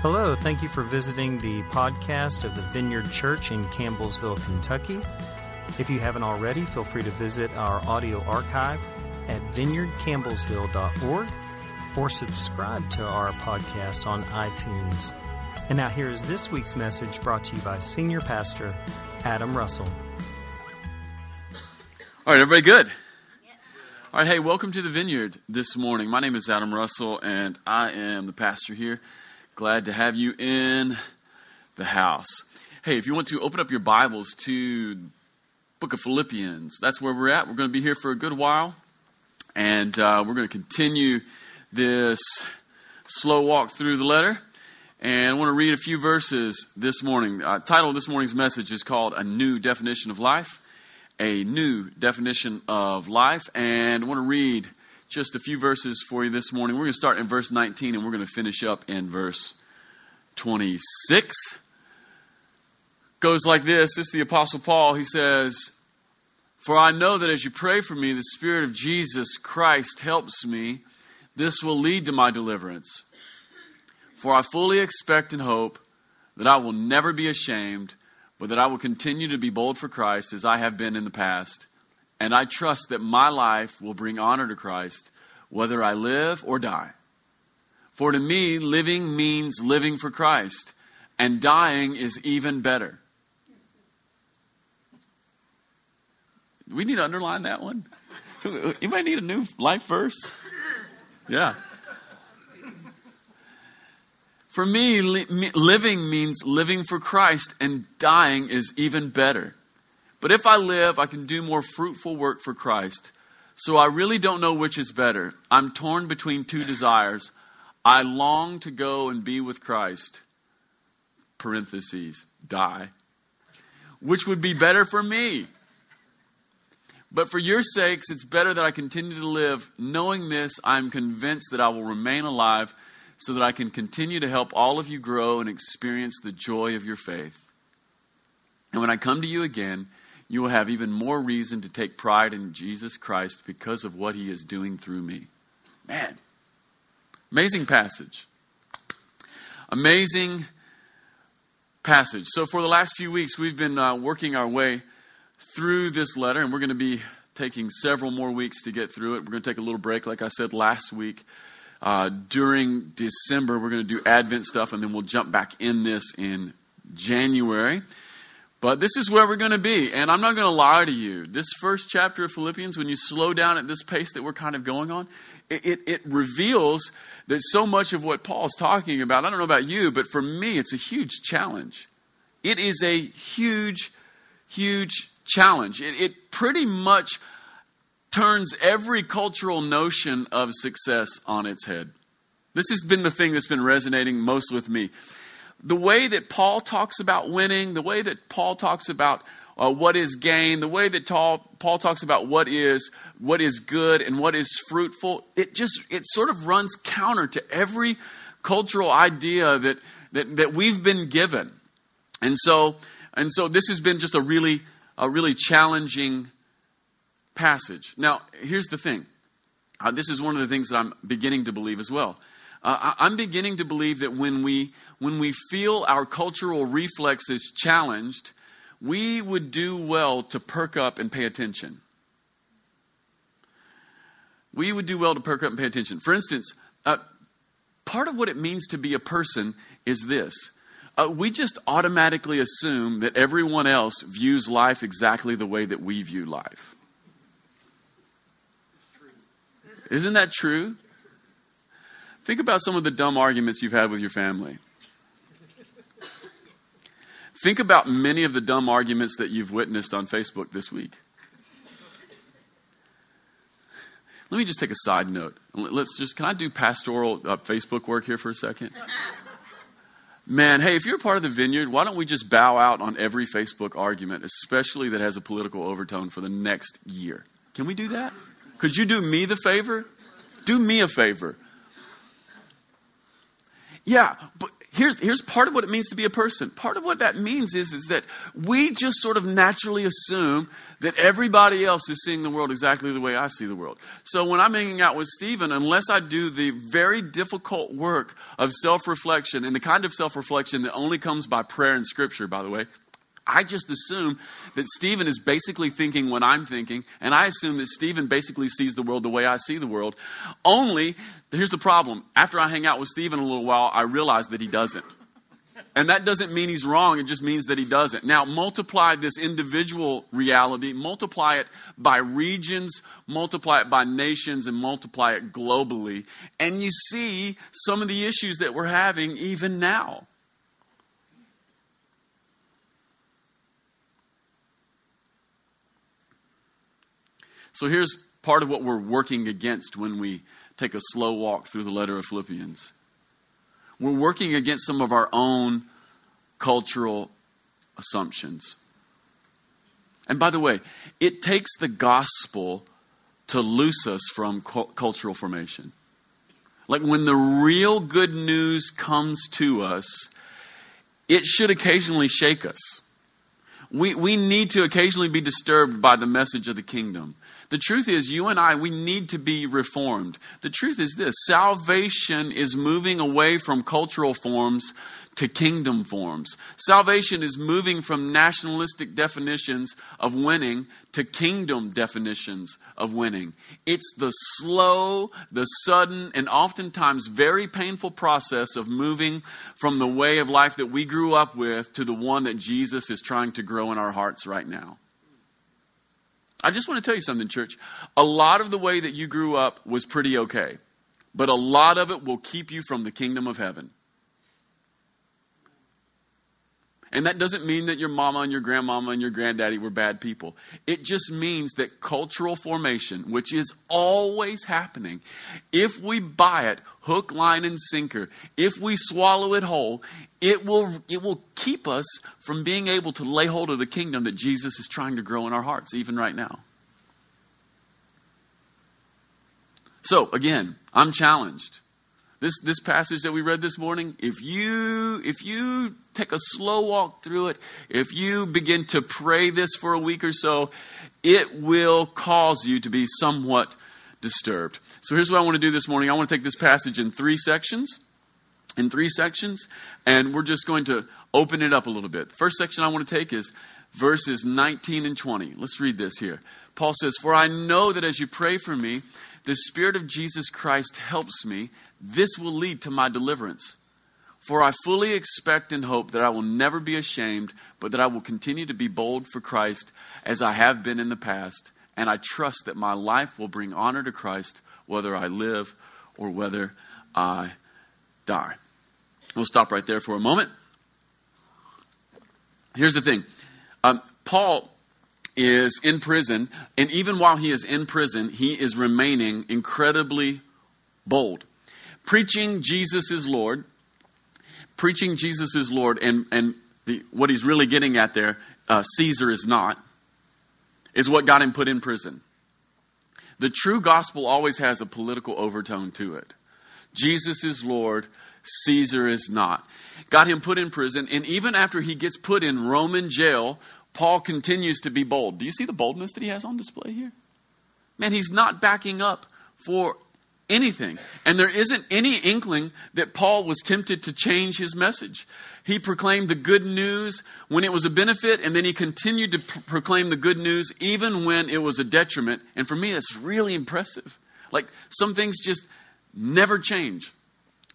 Hello, thank you for visiting the podcast of the Vineyard Church in Campbellsville, Kentucky. If you haven't already, feel free to visit our audio archive at vineyardcampbellsville.org or subscribe to our podcast on iTunes. And now here is this week's message brought to you by Senior Pastor Adam Russell. All right, everybody good? All right, hey, welcome to the Vineyard this morning. My name is Adam Russell, and I am the pastor here. Glad to have you in the house. Hey, if you want to open up your Bibles to Book of Philippians, that's where we're at. We're going to be here for a good while, and uh, we're going to continue this slow walk through the letter. And I want to read a few verses this morning. Uh, title of this morning's message is called "A New Definition of Life." A new definition of life, and I want to read just a few verses for you this morning. We're going to start in verse 19 and we're going to finish up in verse 26. Goes like this. This is the Apostle Paul. He says, For I know that as you pray for me, the Spirit of Jesus Christ helps me. This will lead to my deliverance. For I fully expect and hope that I will never be ashamed, but that I will continue to be bold for Christ as I have been in the past and I trust that my life will bring honor to Christ, whether I live or die. For to me, living means living for Christ, and dying is even better. We need to underline that one. You might need a new life verse. Yeah. For me, li- living means living for Christ, and dying is even better. But if I live, I can do more fruitful work for Christ. So I really don't know which is better. I'm torn between two desires. I long to go and be with Christ. Parentheses, die. Which would be better for me. But for your sakes, it's better that I continue to live. Knowing this, I'm convinced that I will remain alive so that I can continue to help all of you grow and experience the joy of your faith. And when I come to you again, you will have even more reason to take pride in Jesus Christ because of what he is doing through me. Man, amazing passage. Amazing passage. So, for the last few weeks, we've been uh, working our way through this letter, and we're going to be taking several more weeks to get through it. We're going to take a little break, like I said last week. Uh, during December, we're going to do Advent stuff, and then we'll jump back in this in January. But this is where we're going to be. And I'm not going to lie to you. This first chapter of Philippians, when you slow down at this pace that we're kind of going on, it, it, it, reveals that so much of what Paul's talking about, I don't know about you, but for me, it's a huge challenge. It is a huge, huge challenge. It, it pretty much turns every cultural notion of success on its head. This has been the thing that's been resonating most with me the way that Paul talks about winning, the way that Paul talks about uh, what is gain, the way that Paul, talks about what is what is good and what is fruitful, it just it sort of runs counter to every cultural idea that that, that we've been given. And so and so this has been just a really a really challenging passage. Now, here's the thing. Uh, this is one of the things that I'm beginning to believe as well. Uh, I'm beginning to believe that when we, when we feel our cultural reflexes challenged, we would do well to perk up and pay attention. We would do well to perk up and pay attention. For instance, uh, part of what it means to be a person is this. Uh, we just automatically assume that everyone else views life exactly the way that we view life. Isn't that true? Think about some of the dumb arguments you've had with your family. Think about many of the dumb arguments that you've witnessed on Facebook this week. Let me just take a side note. Let's just, can I do pastoral uh, Facebook work here for a second? Man, hey, if you're part of the vineyard, why don't we just bow out on every Facebook argument, especially that has a political overtone for the next year? Can we do that? Could you do me the favor? Do me a favor. Yeah, but here's, here's part of what it means to be a person. Part of what that means is, is that we just sort of naturally assume that everybody else is seeing the world exactly the way I see the world. So when I'm hanging out with Stephen, unless I do the very difficult work of self reflection, and the kind of self reflection that only comes by prayer and scripture, by the way, I just assume that Stephen is basically thinking what I'm thinking, and I assume that Stephen basically sees the world the way I see the world. Only, here's the problem. After I hang out with Stephen a little while, I realize that he doesn't. And that doesn't mean he's wrong, it just means that he doesn't. Now, multiply this individual reality, multiply it by regions, multiply it by nations, and multiply it globally, and you see some of the issues that we're having even now. So here's part of what we're working against when we take a slow walk through the letter of Philippians. We're working against some of our own cultural assumptions. And by the way, it takes the gospel to loose us from cu- cultural formation. Like when the real good news comes to us, it should occasionally shake us. We, we need to occasionally be disturbed by the message of the kingdom. The truth is, you and I, we need to be reformed. The truth is this salvation is moving away from cultural forms to kingdom forms. Salvation is moving from nationalistic definitions of winning to kingdom definitions of winning. It's the slow, the sudden, and oftentimes very painful process of moving from the way of life that we grew up with to the one that Jesus is trying to grow in our hearts right now. I just want to tell you something, church. A lot of the way that you grew up was pretty okay, but a lot of it will keep you from the kingdom of heaven. And that doesn't mean that your mama and your grandmama and your granddaddy were bad people. It just means that cultural formation, which is always happening, if we buy it hook, line, and sinker, if we swallow it whole, it will, it will keep us from being able to lay hold of the kingdom that Jesus is trying to grow in our hearts, even right now. So, again, I'm challenged. This, this passage that we read this morning, if you, if you take a slow walk through it, if you begin to pray this for a week or so, it will cause you to be somewhat disturbed. So here's what I want to do this morning. I want to take this passage in three sections. In three sections, and we're just going to open it up a little bit. First section I want to take is verses 19 and 20. Let's read this here. Paul says, For I know that as you pray for me, the Spirit of Jesus Christ helps me. This will lead to my deliverance. For I fully expect and hope that I will never be ashamed, but that I will continue to be bold for Christ as I have been in the past. And I trust that my life will bring honor to Christ, whether I live or whether I die. We'll stop right there for a moment. Here's the thing um, Paul is in prison, and even while he is in prison, he is remaining incredibly bold. Preaching Jesus is Lord, preaching Jesus is Lord, and, and the, what he's really getting at there, uh, Caesar is not, is what got him put in prison. The true gospel always has a political overtone to it. Jesus is Lord, Caesar is not. Got him put in prison, and even after he gets put in Roman jail Paul continues to be bold. Do you see the boldness that he has on display here? Man, he's not backing up for anything. And there isn't any inkling that Paul was tempted to change his message. He proclaimed the good news when it was a benefit, and then he continued to pr- proclaim the good news even when it was a detriment. And for me, that's really impressive. Like some things just never change.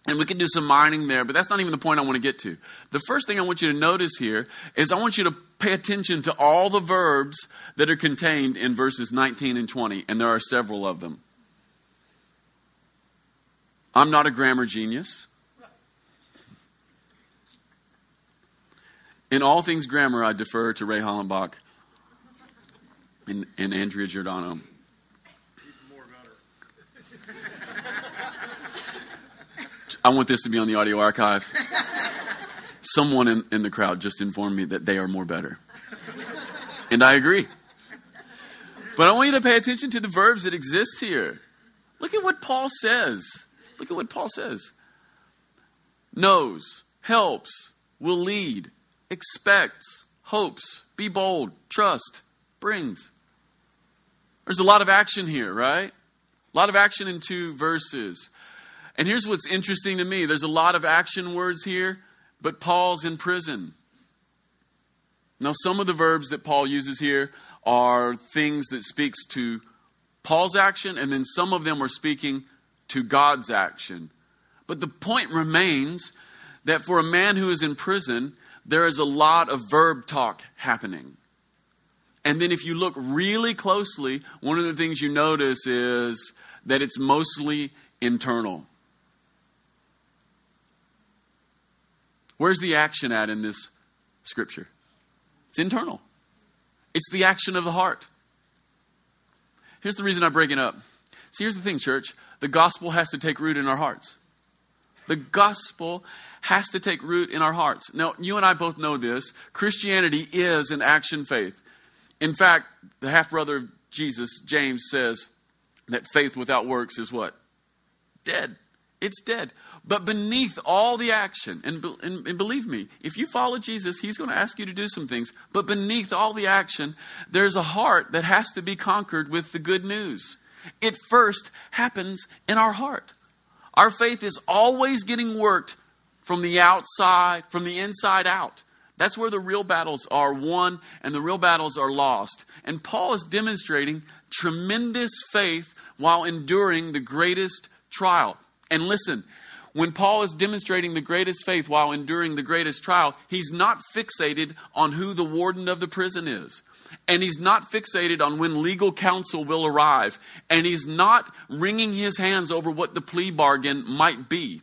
And we can do some mining there, but that's not even the point I want to get to. The first thing I want you to notice here is I want you to pay attention to all the verbs that are contained in verses 19 and 20, and there are several of them. I'm not a grammar genius. In all things grammar, I defer to Ray Hollenbach and, and Andrea Giordano. I want this to be on the audio archive. Someone in, in the crowd just informed me that they are more better. And I agree. But I want you to pay attention to the verbs that exist here. Look at what Paul says. Look at what Paul says. Knows. helps, will lead, expects, hopes, be bold, trust, brings. There's a lot of action here, right? A lot of action in two verses. And here's what's interesting to me there's a lot of action words here, but Paul's in prison. Now, some of the verbs that Paul uses here are things that speaks to Paul's action, and then some of them are speaking to God's action. But the point remains that for a man who is in prison, there is a lot of verb talk happening. And then if you look really closely, one of the things you notice is that it's mostly internal. Where's the action at in this scripture? It's internal, it's the action of the heart. Here's the reason I bring it up. See, here's the thing, church the gospel has to take root in our hearts. The gospel has to take root in our hearts. Now, you and I both know this. Christianity is an action faith. In fact, the half brother of Jesus, James, says that faith without works is what? Dead. It's dead. But beneath all the action, and, and, and, believe me, if you follow Jesus, He's going to ask you to do some things. But beneath all the action, there's a heart that has to be conquered with the good news. It first happens in our heart. Our faith is always getting worked from the outside, from the inside out. That's where the real battles are won and the real battles are lost. And Paul is demonstrating tremendous faith while enduring the greatest trial. And listen, when Paul is demonstrating the greatest faith while enduring the greatest trial, he's not fixated on who the warden of the prison is. And he's not fixated on when legal counsel will arrive. And he's not wringing his hands over what the plea bargain might be.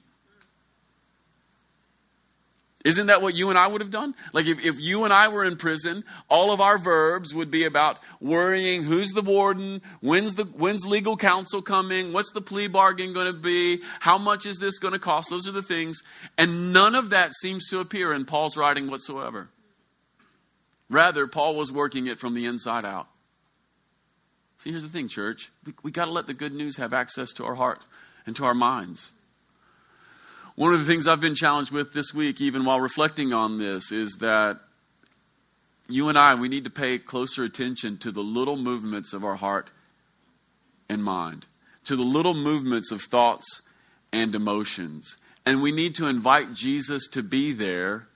Isn't that what you and I would have done? Like if, if you and I were in prison, all of our verbs would be about worrying who's the warden, when's the when's legal counsel coming, what's the plea bargain going to be, how much is this going to cost? Those are the things. And none of that seems to appear in Paul's writing whatsoever. Rather, Paul was working it from the inside out. See, here's the thing, church. We, we got to let the good news have access to our heart and to our minds. One of the things I've been challenged with this week, even while reflecting on this, is that you and I, we need to pay closer attention to the little movements of our heart and mind, to the little movements of thoughts and emotions. And we need to invite Jesus to be there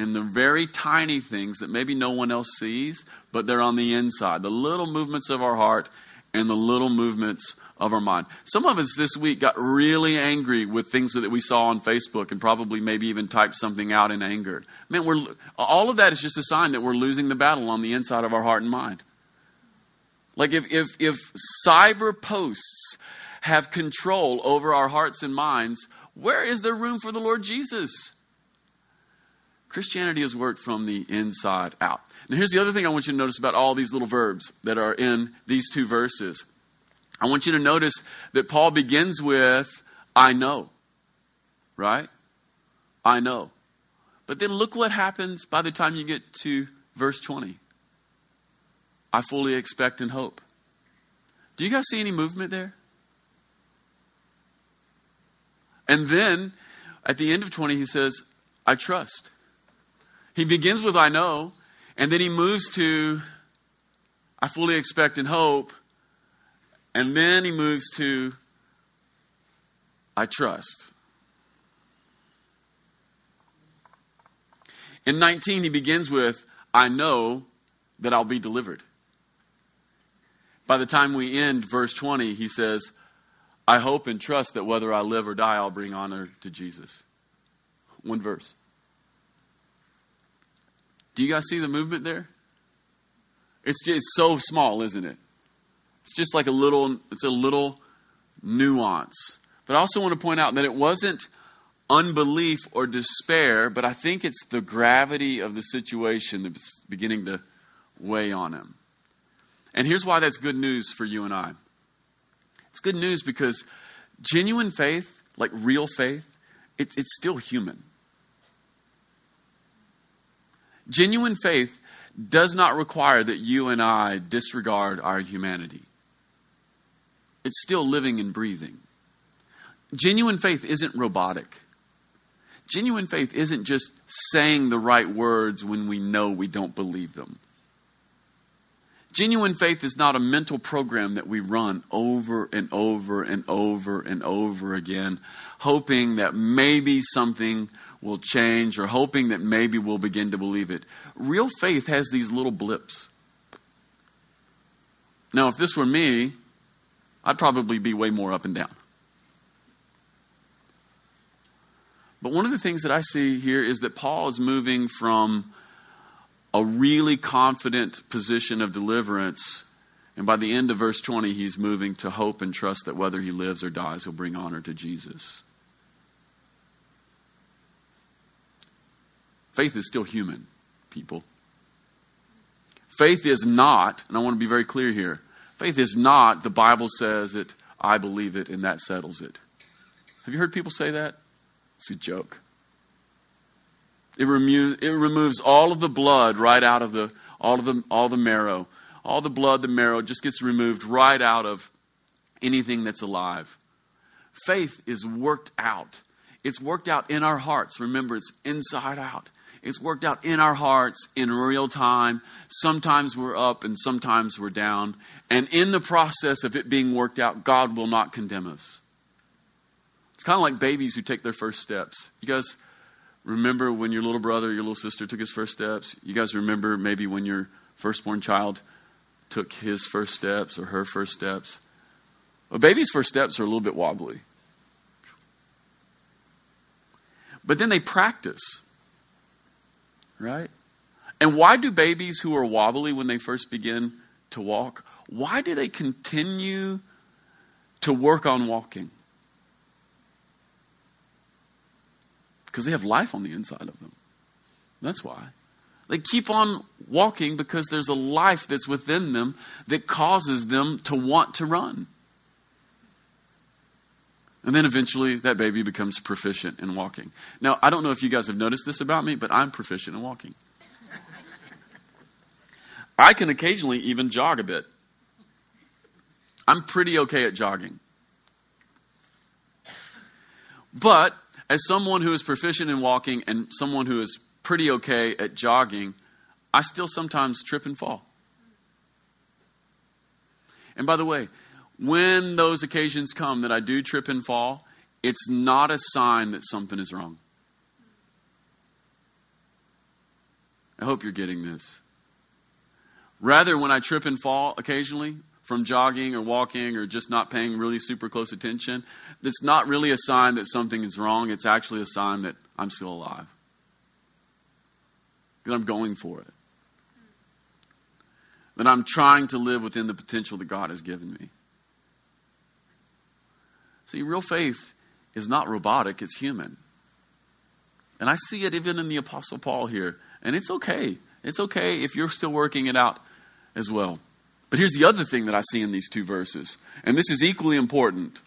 in the very tiny things that maybe no one else sees, but they're on the inside. The little movements of our heart and the little movements of our mind. Some of us this week got really angry with things that we saw on Facebook and probably maybe even typed something out in anger. Man, we're, all of that is just a sign that we're losing the battle on the inside of our heart and mind. Like if, if, if cyber posts have control over our hearts and minds, where is there room for the Lord Jesus? Christianity is worked from the inside out. Now, here's the other thing I want you to notice about all these little verbs that are in these two verses. I want you to notice that Paul begins with, I know. Right? I know. But then look what happens by the time you get to verse 20. I fully expect and hope. Do you guys see any movement there? And then at the end of 20, he says, I trust. He begins with I know, and then he moves to I fully expect and hope, and then he moves to, I trust. In 19, he begins with, I know that I'll be delivered. By the time we end verse 20, he says, I hope and trust that whether I live or die, I'll bring honor to Jesus. One verse. Do you guys see the movement there? It's, just, it's so small, isn't it? It's just like a little, it's a little nuance. But I also want to point out that it wasn't unbelief or despair, but I think it's the gravity of the situation that's beginning to weigh on him. And here's why that's good news for you and I. It's good news because genuine faith, like real faith, it, it's still human. Genuine faith does not require that you and I disregard our humanity it's still living and breathing. Genuine faith isn't robotic. Genuine faith isn't just saying the right words when we know we don't believe them. Genuine faith is not a mental program that we run over and over and over and over again, hoping that maybe something will change or hoping that maybe we'll begin to believe it. Real faith has these little blips. Now, if this were me, I'd probably be way more up and down. But one of the things that I see here is that Paul is moving from a really confident position of deliverance. And by the end of verse 20, he's moving to hope and trust that whether he lives or dies, he'll bring honor to Jesus. Faith is still human, people. Faith is not, and I want to be very clear here faith is not the Bible says it, I believe it, and that settles it. Have you heard people say that? It's a joke. It, remo- it removes all of the blood right out of the all of the all the marrow. All the blood, the marrow just gets removed right out of anything that's alive. Faith is worked out. It's worked out in our hearts. Remember, it's inside out. It's worked out in our hearts in real time. Sometimes we're up and sometimes we're down. And in the process of it being worked out, God will not condemn us. It's kind of like babies who take their first steps. You guys remember when your little brother, your little sister took his first steps? You guys remember maybe when your firstborn child took his first steps or her first steps? A baby's first steps are a little bit wobbly. But then they practice, right? And why do babies who are wobbly when they first begin to walk, why do they continue to work on walking? Because they have life on the inside of them. That's why. They keep on walking because there's a life that's within them that causes them to want to run. And then eventually that baby becomes proficient in walking. Now, I don't know if you guys have noticed this about me, but I'm proficient in walking. I can occasionally even jog a bit. I'm pretty okay at jogging. But as someone who is proficient in walking and someone who is pretty okay at jogging, I still sometimes trip and fall. And by the way, when those occasions come that I do trip and fall, it's not a sign that something is wrong. I hope you're getting this. Rather, when I trip and fall occasionally, from jogging or walking or just not paying really super close attention, that's not really a sign that something is wrong. It's actually a sign that I'm still alive. That I'm going for it. That I'm trying to live within the potential that God has given me. See, real faith is not robotic, it's human. And I see it even in the Apostle Paul here. And it's okay. It's okay if you're still working it out as well. But here's the other thing that I see in these two verses, and this is equally important.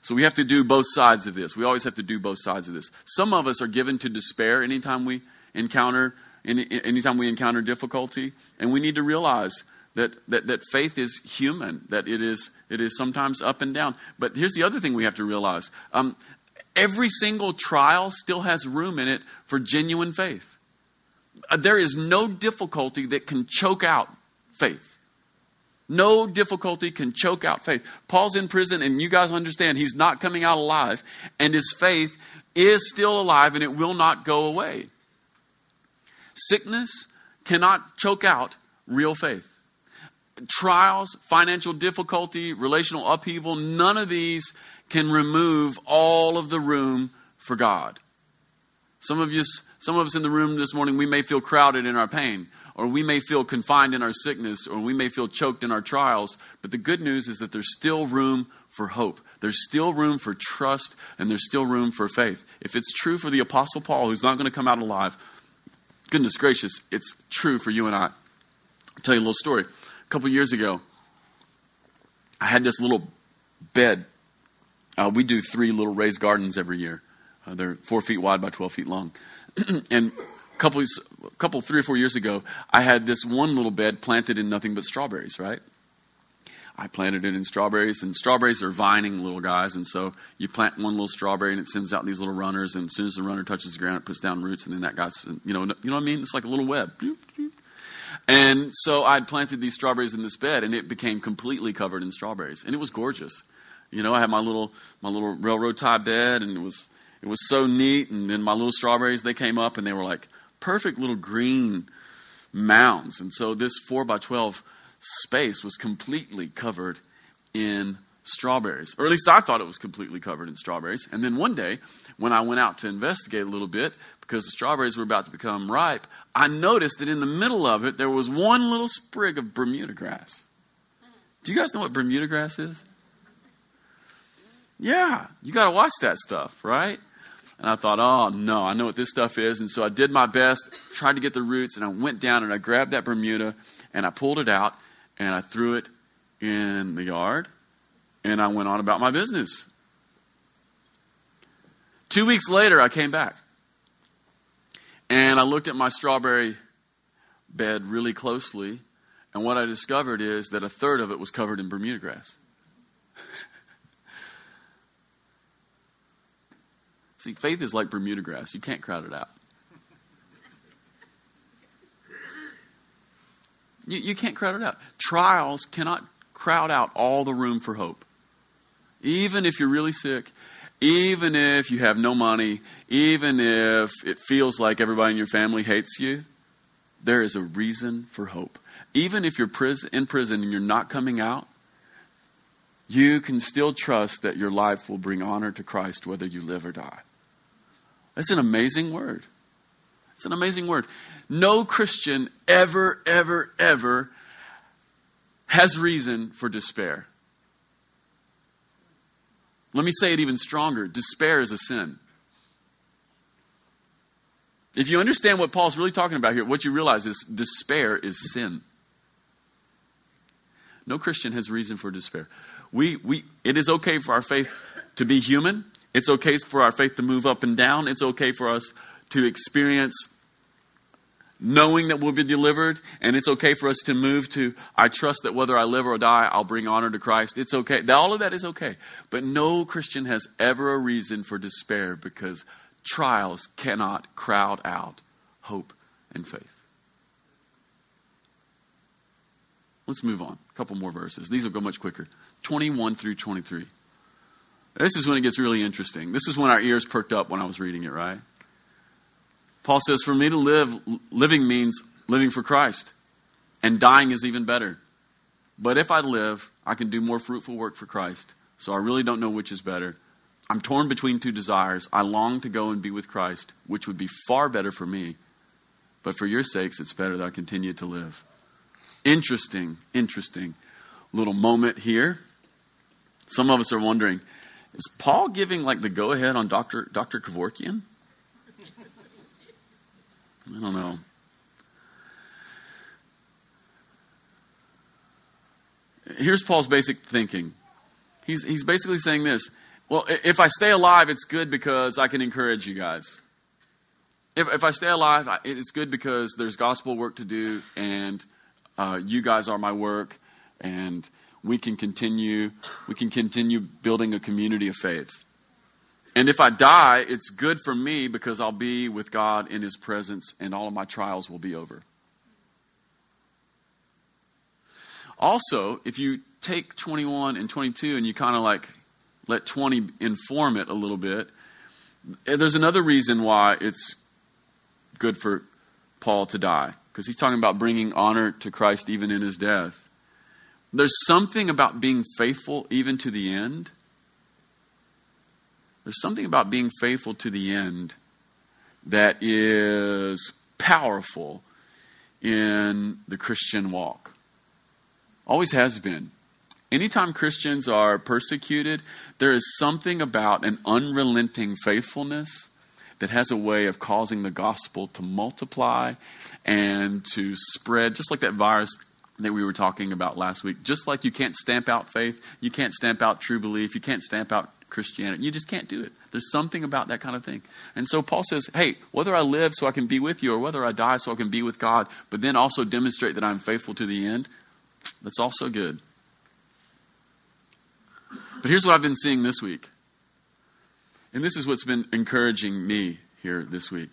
So we have to do both sides of this. We always have to do both sides of this. Some of us are given to despair anytime we encounter any, anytime we encounter difficulty, and we need to realize that, that, that faith is human, that it is, it is sometimes up and down. But here's the other thing we have to realize um, every single trial still has room in it for genuine faith. Uh, there is no difficulty that can choke out faith. No difficulty can choke out faith. Paul's in prison, and you guys understand he's not coming out alive, and his faith is still alive and it will not go away. Sickness cannot choke out real faith. Trials, financial difficulty, relational upheaval, none of these can remove all of the room for God. Some of, you, some of us in the room this morning, we may feel crowded in our pain or we may feel confined in our sickness, or we may feel choked in our trials. But the good news is that there's still room for hope. There's still room for trust, and there's still room for faith. If it's true for the Apostle Paul, who's not going to come out alive, goodness gracious, it's true for you and I. I'll tell you a little story. A couple years ago, I had this little bed. Uh, we do three little raised gardens every year. Uh, they're four feet wide by 12 feet long. and a couple, a couple, three or four years ago, I had this one little bed planted in nothing but strawberries, right? I planted it in strawberries, and strawberries are vining little guys, and so you plant one little strawberry, and it sends out these little runners, and as soon as the runner touches the ground, it puts down roots, and then that guy's, you know, you know what I mean? It's like a little web. And so I'd planted these strawberries in this bed, and it became completely covered in strawberries, and it was gorgeous. You know, I had my little my little railroad tie bed, and it was it was so neat. And then my little strawberries they came up, and they were like perfect little green mounds. And so this four by twelve space was completely covered in strawberries, or at least I thought it was completely covered in strawberries. And then one day, when I went out to investigate a little bit, because the strawberries were about to become ripe, I noticed that in the middle of it there was one little sprig of Bermuda grass. Do you guys know what Bermuda grass is? Yeah, you got to watch that stuff, right? And I thought, oh no, I know what this stuff is. And so I did my best, tried to get the roots, and I went down and I grabbed that Bermuda and I pulled it out and I threw it in the yard and I went on about my business. Two weeks later, I came back and I looked at my strawberry bed really closely. And what I discovered is that a third of it was covered in Bermuda grass. See, faith is like Bermuda grass. You can't crowd it out. You, you can't crowd it out. Trials cannot crowd out all the room for hope. Even if you're really sick, even if you have no money, even if it feels like everybody in your family hates you, there is a reason for hope. Even if you're in prison and you're not coming out, you can still trust that your life will bring honor to Christ whether you live or die. That's an amazing word. It's an amazing word. No Christian ever, ever, ever has reason for despair. Let me say it even stronger despair is a sin. If you understand what Paul's really talking about here, what you realize is despair is sin. No Christian has reason for despair. We, we, it is okay for our faith to be human. It's okay for our faith to move up and down. It's okay for us to experience knowing that we'll be delivered. And it's okay for us to move to, I trust that whether I live or die, I'll bring honor to Christ. It's okay. All of that is okay. But no Christian has ever a reason for despair because trials cannot crowd out hope and faith. Let's move on. A couple more verses. These will go much quicker. 21 through 23. This is when it gets really interesting. This is when our ears perked up when I was reading it, right? Paul says, For me to live, living means living for Christ, and dying is even better. But if I live, I can do more fruitful work for Christ. So I really don't know which is better. I'm torn between two desires. I long to go and be with Christ, which would be far better for me. But for your sakes, it's better that I continue to live. Interesting, interesting little moment here. Some of us are wondering is Paul giving like the go ahead on Dr. Dr. Kevorkian? I don't know. Here's Paul's basic thinking. He's, he's basically saying this Well, if I stay alive, it's good because I can encourage you guys. If, if I stay alive, it's good because there's gospel work to do, and uh, you guys are my work, and we can continue we can continue building a community of faith. And if I die, it's good for me because I'll be with God in his presence and all of my trials will be over. Also, if you take 21 and 22 and you kind of like let 20 inform it a little bit, eh, there's another reason why it's good for Paul to die because he's talking about bringing honor to Christ even in his death. There's something about being faithful even to the end. There's something about being faithful to the end that is powerful in the Christian walk. Always has been. Anytime Christians are persecuted, there is something about an unrelenting faithfulness that has a way of causing the gospel to multiply and to spread, just like that virus that we were talking about last week. Just like you can't stamp out faith, you can't stamp out true belief, you can't stamp out Christianity. You just can't do it. There's something about that kind of thing. And so Paul says, hey, whether I live so I can be with you or whether I die so I can be with God, but then also demonstrate that I'm faithful to the end, that's also good. But here's what I've been seeing this week. And this is what's been encouraging me here this week.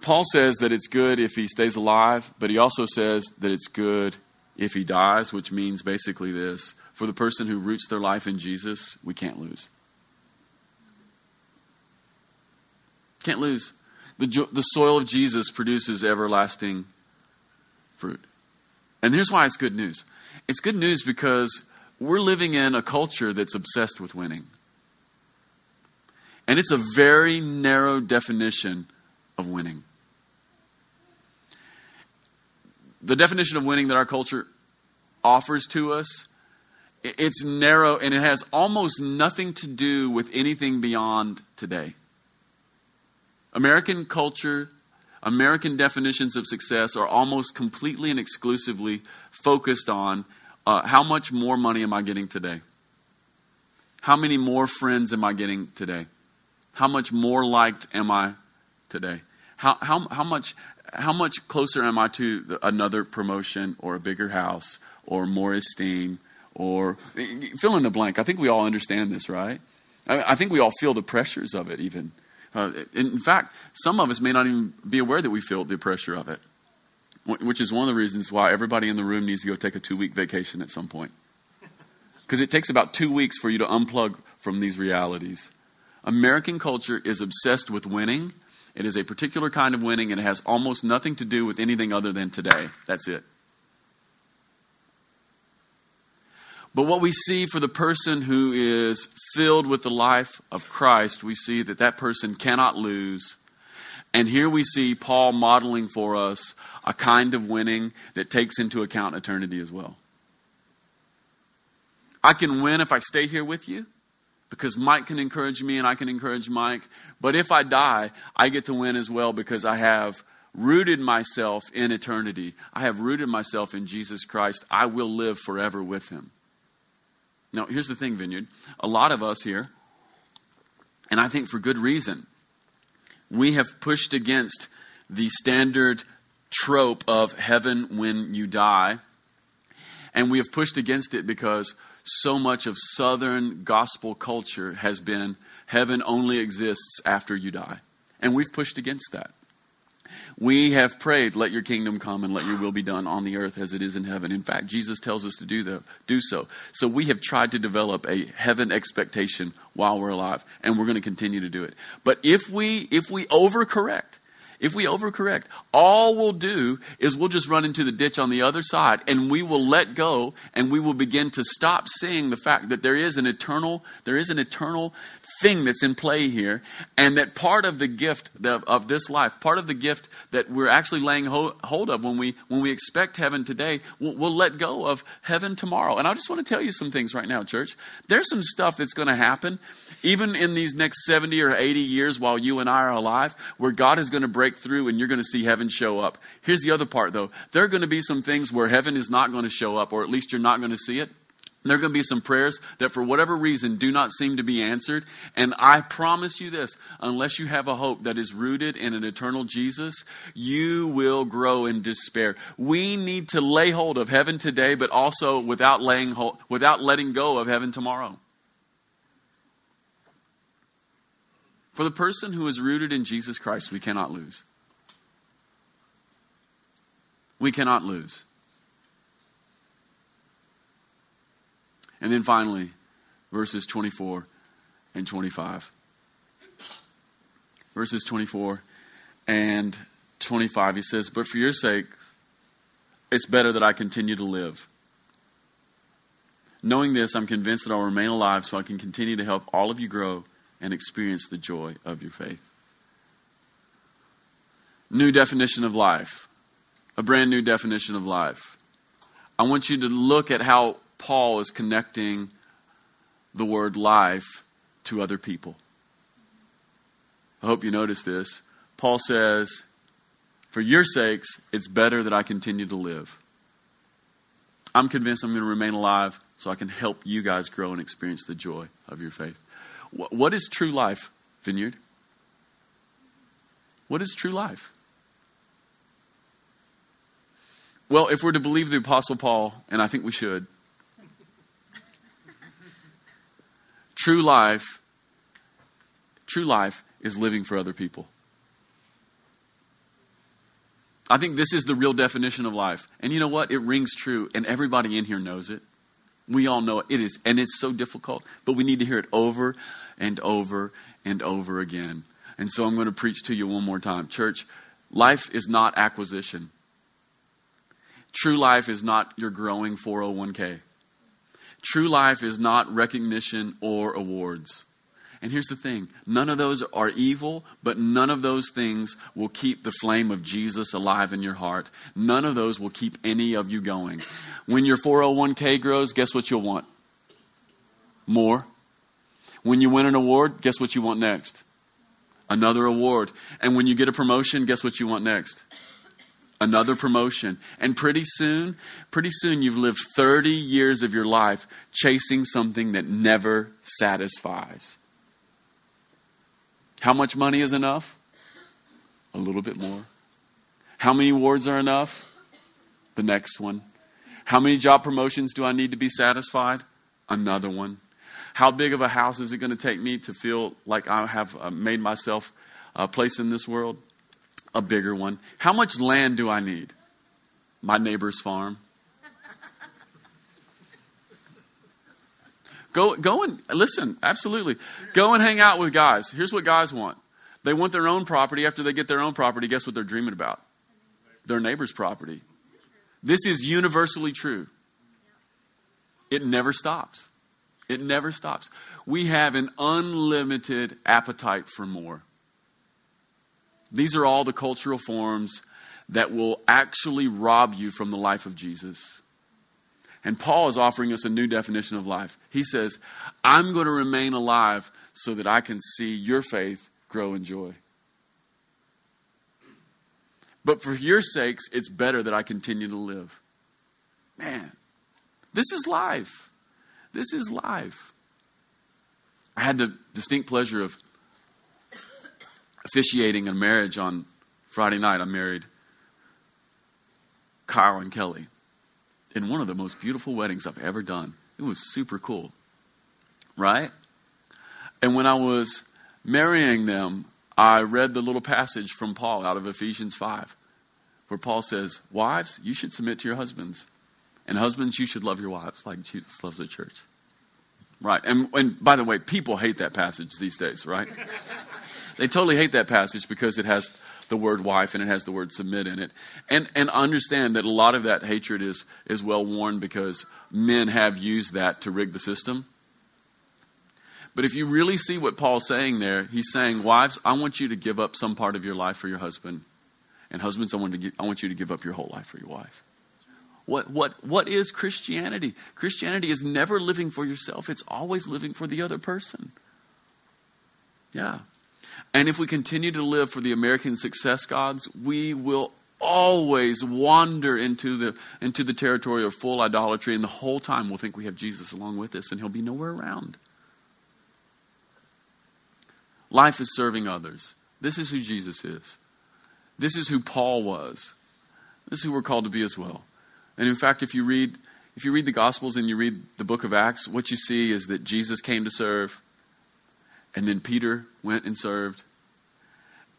Paul says that it's good if he stays alive, but he also says that it's good if he dies, which means basically this for the person who roots their life in Jesus, we can't lose. Can't lose. The, the soil of Jesus produces everlasting fruit. And here's why it's good news it's good news because we're living in a culture that's obsessed with winning. And it's a very narrow definition of winning. The definition of winning that our culture offers to us it's narrow and it has almost nothing to do with anything beyond today. American culture, American definitions of success are almost completely and exclusively focused on uh, how much more money am I getting today? How many more friends am I getting today? How much more liked am I today? How, how, how, much, how much closer am I to another promotion or a bigger house or more esteem or fill in the blank? I think we all understand this, right? I, I think we all feel the pressures of it, even. Uh, in fact, some of us may not even be aware that we feel the pressure of it, which is one of the reasons why everybody in the room needs to go take a two week vacation at some point. Because it takes about two weeks for you to unplug from these realities. American culture is obsessed with winning. It is a particular kind of winning, and it has almost nothing to do with anything other than today. That's it. But what we see for the person who is filled with the life of Christ, we see that that person cannot lose. And here we see Paul modeling for us a kind of winning that takes into account eternity as well. I can win if I stay here with you because Mike can encourage me and I can encourage Mike. But if I die, I get to win as well because I have rooted myself in eternity. I have rooted myself in Jesus Christ. I will live forever with him. Now, here's the thing, Vineyard. A lot of us here, and I think for good reason, we have pushed against the standard trope of heaven when you die. And we have pushed against it because so much of Southern gospel culture has been heaven only exists after you die. And we've pushed against that. We have prayed, let your kingdom come and let your will be done on the earth as it is in heaven. In fact, Jesus tells us to do, the, do so. So we have tried to develop a heaven expectation while we're alive, and we're going to continue to do it. But if we, if we overcorrect, if we overcorrect, all we'll do is we'll just run into the ditch on the other side and we will let go and we will begin to stop seeing the fact that there is an eternal, there is an eternal thing that's in play here, and that part of the gift of this life, part of the gift that we're actually laying hold of when we when we expect heaven today, we'll, let go of heaven tomorrow. And I just want to tell you some things right now, church. There's some stuff that's going to happen, even in these next 70 or 80 years while you and I are alive, where God is going to break through and you're going to see heaven show up. Here's the other part, though. There are going to be some things where heaven is not going to show up, or at least you're not going to see it. There are going to be some prayers that, for whatever reason, do not seem to be answered. And I promise you this unless you have a hope that is rooted in an eternal Jesus, you will grow in despair. We need to lay hold of heaven today, but also without, laying hold, without letting go of heaven tomorrow. For the person who is rooted in Jesus Christ, we cannot lose. We cannot lose. And then finally, verses 24 and 25. Verses 24 and 25, he says, But for your sake, it's better that I continue to live. Knowing this, I'm convinced that I'll remain alive so I can continue to help all of you grow and experience the joy of your faith. New definition of life, a brand new definition of life. I want you to look at how Paul is connecting the word life to other people. I hope you notice this. Paul says, For your sakes, it's better that I continue to live. I'm convinced I'm going to remain alive so I can help you guys grow and experience the joy of your faith. What is true life, Vineyard? What is true life? Well, if we're to believe the Apostle Paul, and I think we should, True life, true life is living for other people. I think this is the real definition of life. And you know what? It rings true, and everybody in here knows it. We all know it. It is, and it's so difficult, but we need to hear it over and over and over again. And so I'm going to preach to you one more time. Church, life is not acquisition. True life is not your growing 401k. True life is not recognition or awards. And here's the thing none of those are evil, but none of those things will keep the flame of Jesus alive in your heart. None of those will keep any of you going. When your 401k grows, guess what you'll want? More. When you win an award, guess what you want next? Another award. And when you get a promotion, guess what you want next? Another promotion. And pretty soon, pretty soon you've lived 30 years of your life chasing something that never satisfies. How much money is enough? A little bit more. How many awards are enough? The next one. How many job promotions do I need to be satisfied? Another one. How big of a house is it going to take me to feel like I have uh, made myself a place in this world? A bigger one. How much land do I need? My neighbor's farm. Go, go and listen, absolutely. Go and hang out with guys. Here's what guys want they want their own property. After they get their own property, guess what they're dreaming about? Their neighbor's property. This is universally true. It never stops. It never stops. We have an unlimited appetite for more. These are all the cultural forms that will actually rob you from the life of Jesus. And Paul is offering us a new definition of life. He says, I'm going to remain alive so that I can see your faith grow in joy. But for your sakes, it's better that I continue to live. Man, this is life. This is life. I had the distinct pleasure of officiating a marriage on Friday night. I married Kyle and Kelly in one of the most beautiful weddings I've ever done. It was super cool. Right? And when I was marrying them, I read the little passage from Paul out of Ephesians 5, where Paul says, Wives, you should submit to your husbands. And husbands, you should love your wives like Jesus loves the church. Right. And, and by the way, people hate that passage these days, right? they totally hate that passage because it has the word wife and it has the word submit in it. And, and understand that a lot of that hatred is, is well worn because men have used that to rig the system. But if you really see what Paul's saying there, he's saying, Wives, I want you to give up some part of your life for your husband. And husbands, I want, to give, I want you to give up your whole life for your wife. What, what, what is Christianity? Christianity is never living for yourself, it's always living for the other person. Yeah. And if we continue to live for the American success gods, we will always wander into the, into the territory of full idolatry, and the whole time we'll think we have Jesus along with us, and he'll be nowhere around. Life is serving others. This is who Jesus is. This is who Paul was. This is who we're called to be as well. And in fact, if you read if you read the Gospels and you read the book of Acts, what you see is that Jesus came to serve, and then Peter went and served.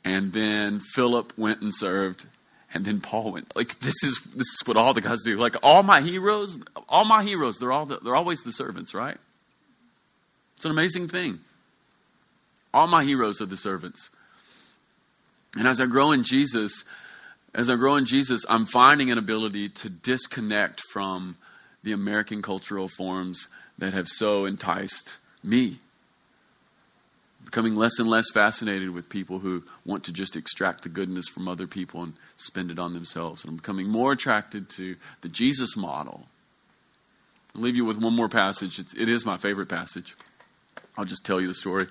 And then Philip went and served. And then Paul went. Like this is this is what all the guys do. Like all my heroes, all my heroes, they're all the, they're always the servants, right? It's an amazing thing. All my heroes are the servants. And as I grow in Jesus, as I grow in Jesus, I'm finding an ability to disconnect from the American cultural forms that have so enticed me becoming less and less fascinated with people who want to just extract the goodness from other people and spend it on themselves. And I'm becoming more attracted to the Jesus model. I'll leave you with one more passage. It's, it is my favorite passage. I'll just tell you the story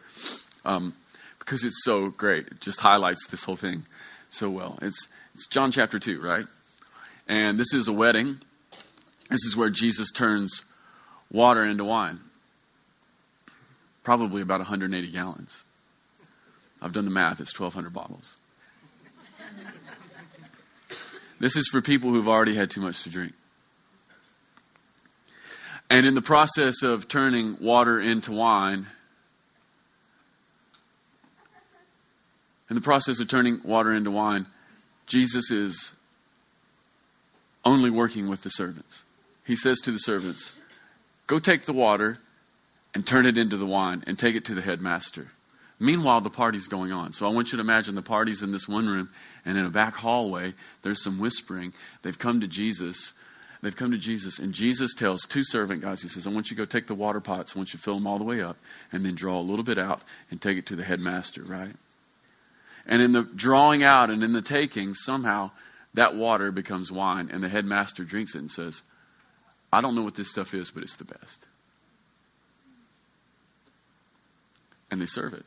um, because it's so great. It just highlights this whole thing so well. It's, it's John chapter 2, right? And this is a wedding. This is where Jesus turns water into wine probably about 180 gallons. I've done the math, it's 1,200 bottles. this is for people who've already had too much to drink. And in the process of turning water into wine, in the process of turning water into wine, Jesus is only working with the servants. He says to the servants, Go take the water and turn it into the wine and take it to the headmaster. Meanwhile, the party's going on. So I want you to imagine the party's in this one room, and in a back hallway, there's some whispering. They've come to Jesus. They've come to Jesus, and Jesus tells two servant guys, He says, I want you to go take the water pots, I want you to fill them all the way up, and then draw a little bit out and take it to the headmaster, right? And in the drawing out and in the taking, somehow that water becomes wine, and the headmaster drinks it and says, I don't know what this stuff is, but it's the best. And they serve it.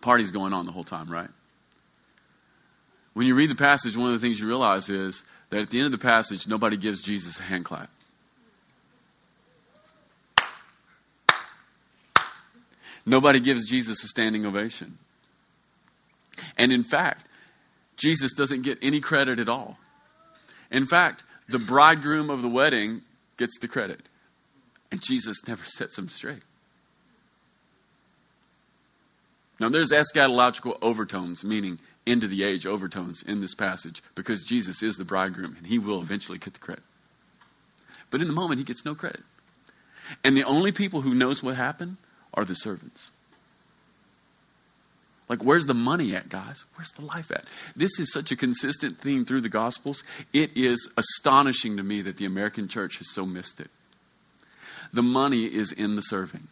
Party's going on the whole time, right? When you read the passage, one of the things you realize is that at the end of the passage, nobody gives Jesus a hand clap. Nobody gives Jesus a standing ovation. And in fact, Jesus doesn't get any credit at all. In fact, the bridegroom of the wedding gets the credit. And Jesus never sets him straight. Now, there's eschatological overtones, meaning end of the age overtones in this passage, because Jesus is the bridegroom and he will eventually get the credit. But in the moment, he gets no credit. And the only people who knows what happened are the servants. Like, where's the money at, guys? Where's the life at? This is such a consistent theme through the Gospels. It is astonishing to me that the American church has so missed it. The money is in the serving.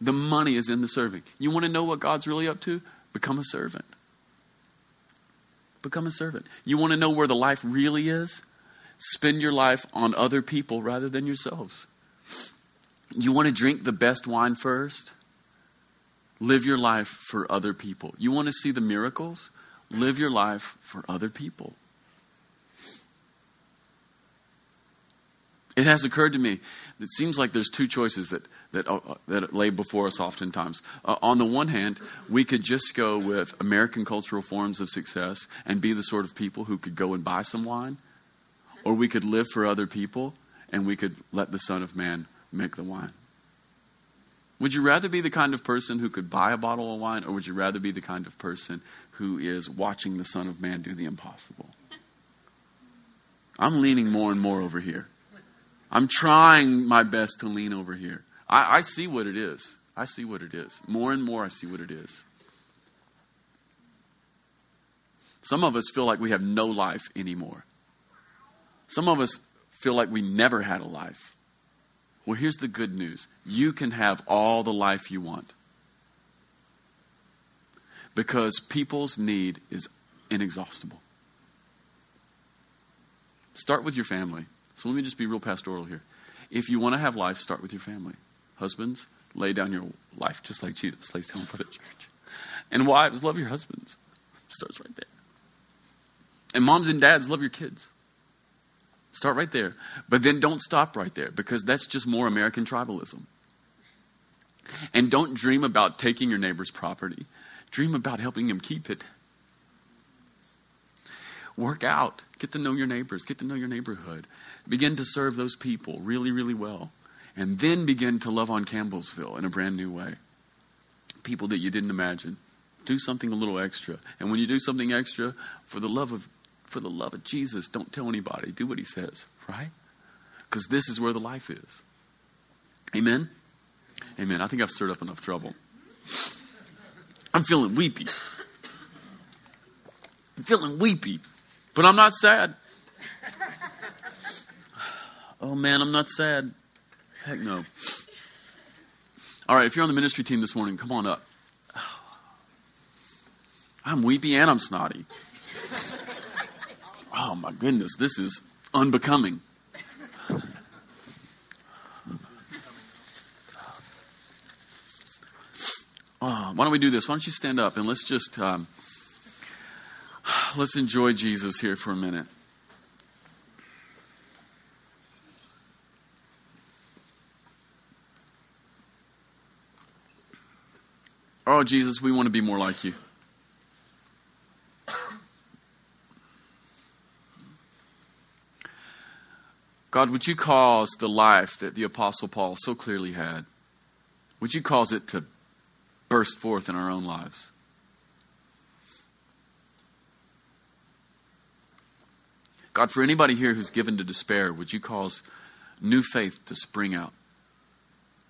The money is in the serving. You want to know what God's really up to? Become a servant. Become a servant. You want to know where the life really is? Spend your life on other people rather than yourselves. You want to drink the best wine first? Live your life for other people. You want to see the miracles? Live your life for other people. It has occurred to me, it seems like there's two choices that, that, uh, that lay before us oftentimes. Uh, on the one hand, we could just go with American cultural forms of success and be the sort of people who could go and buy some wine, or we could live for other people and we could let the Son of Man make the wine. Would you rather be the kind of person who could buy a bottle of wine, or would you rather be the kind of person who is watching the Son of Man do the impossible? I'm leaning more and more over here. I'm trying my best to lean over here. I, I see what it is. I see what it is. More and more, I see what it is. Some of us feel like we have no life anymore. Some of us feel like we never had a life. Well, here's the good news you can have all the life you want. Because people's need is inexhaustible. Start with your family. So let me just be real pastoral here. If you want to have life, start with your family. Husbands, lay down your life just like Jesus lays down for the church. And wives, love your husbands. Starts right there. And moms and dads, love your kids. Start right there. But then don't stop right there because that's just more American tribalism. And don't dream about taking your neighbor's property, dream about helping him keep it. Work out, get to know your neighbors, get to know your neighborhood, begin to serve those people really, really well, and then begin to love on Campbellsville in a brand new way. People that you didn't imagine. Do something a little extra. And when you do something extra, for the love of for the love of Jesus, don't tell anybody. Do what he says, right? Because this is where the life is. Amen? Amen. I think I've stirred up enough trouble. I'm feeling weepy. I'm feeling weepy, but I'm not sad. Oh man, I'm not sad. Heck no. All right, if you're on the ministry team this morning, come on up. I'm weepy and I'm snotty oh my goodness, this is unbecoming. Oh, why don't we do this? Why don't you stand up and let's just um, let's enjoy Jesus here for a minute. Oh, Jesus, we want to be more like you. God, would you cause the life that the Apostle Paul so clearly had, would you cause it to burst forth in our own lives? God, for anybody here who's given to despair, would you cause new faith to spring out,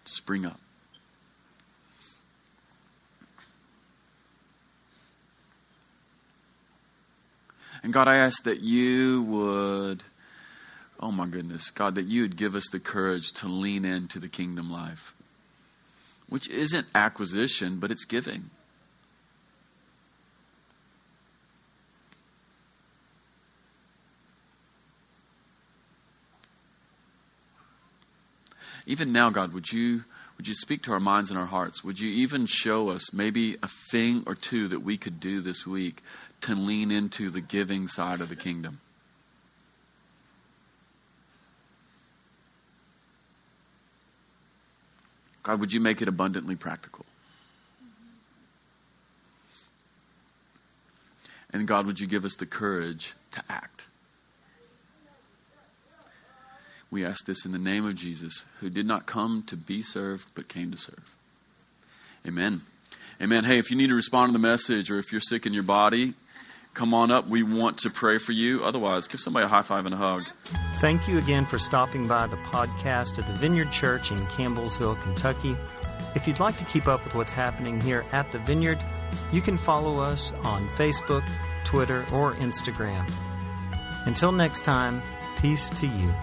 spring up? And God, I ask that you would, oh my goodness, God, that you would give us the courage to lean into the kingdom life, which isn't acquisition, but it's giving. Even now, God, would you would you speak to our minds and our hearts? Would you even show us maybe a thing or two that we could do this week to lean into the giving side of the kingdom? God, would you make it abundantly practical? And God, would you give us the courage to act? We ask this in the name of Jesus, who did not come to be served, but came to serve. Amen. Amen. Hey, if you need to respond to the message or if you're sick in your body, come on up. We want to pray for you. Otherwise, give somebody a high five and a hug. Thank you again for stopping by the podcast at the Vineyard Church in Campbellsville, Kentucky. If you'd like to keep up with what's happening here at the Vineyard, you can follow us on Facebook, Twitter, or Instagram. Until next time, peace to you.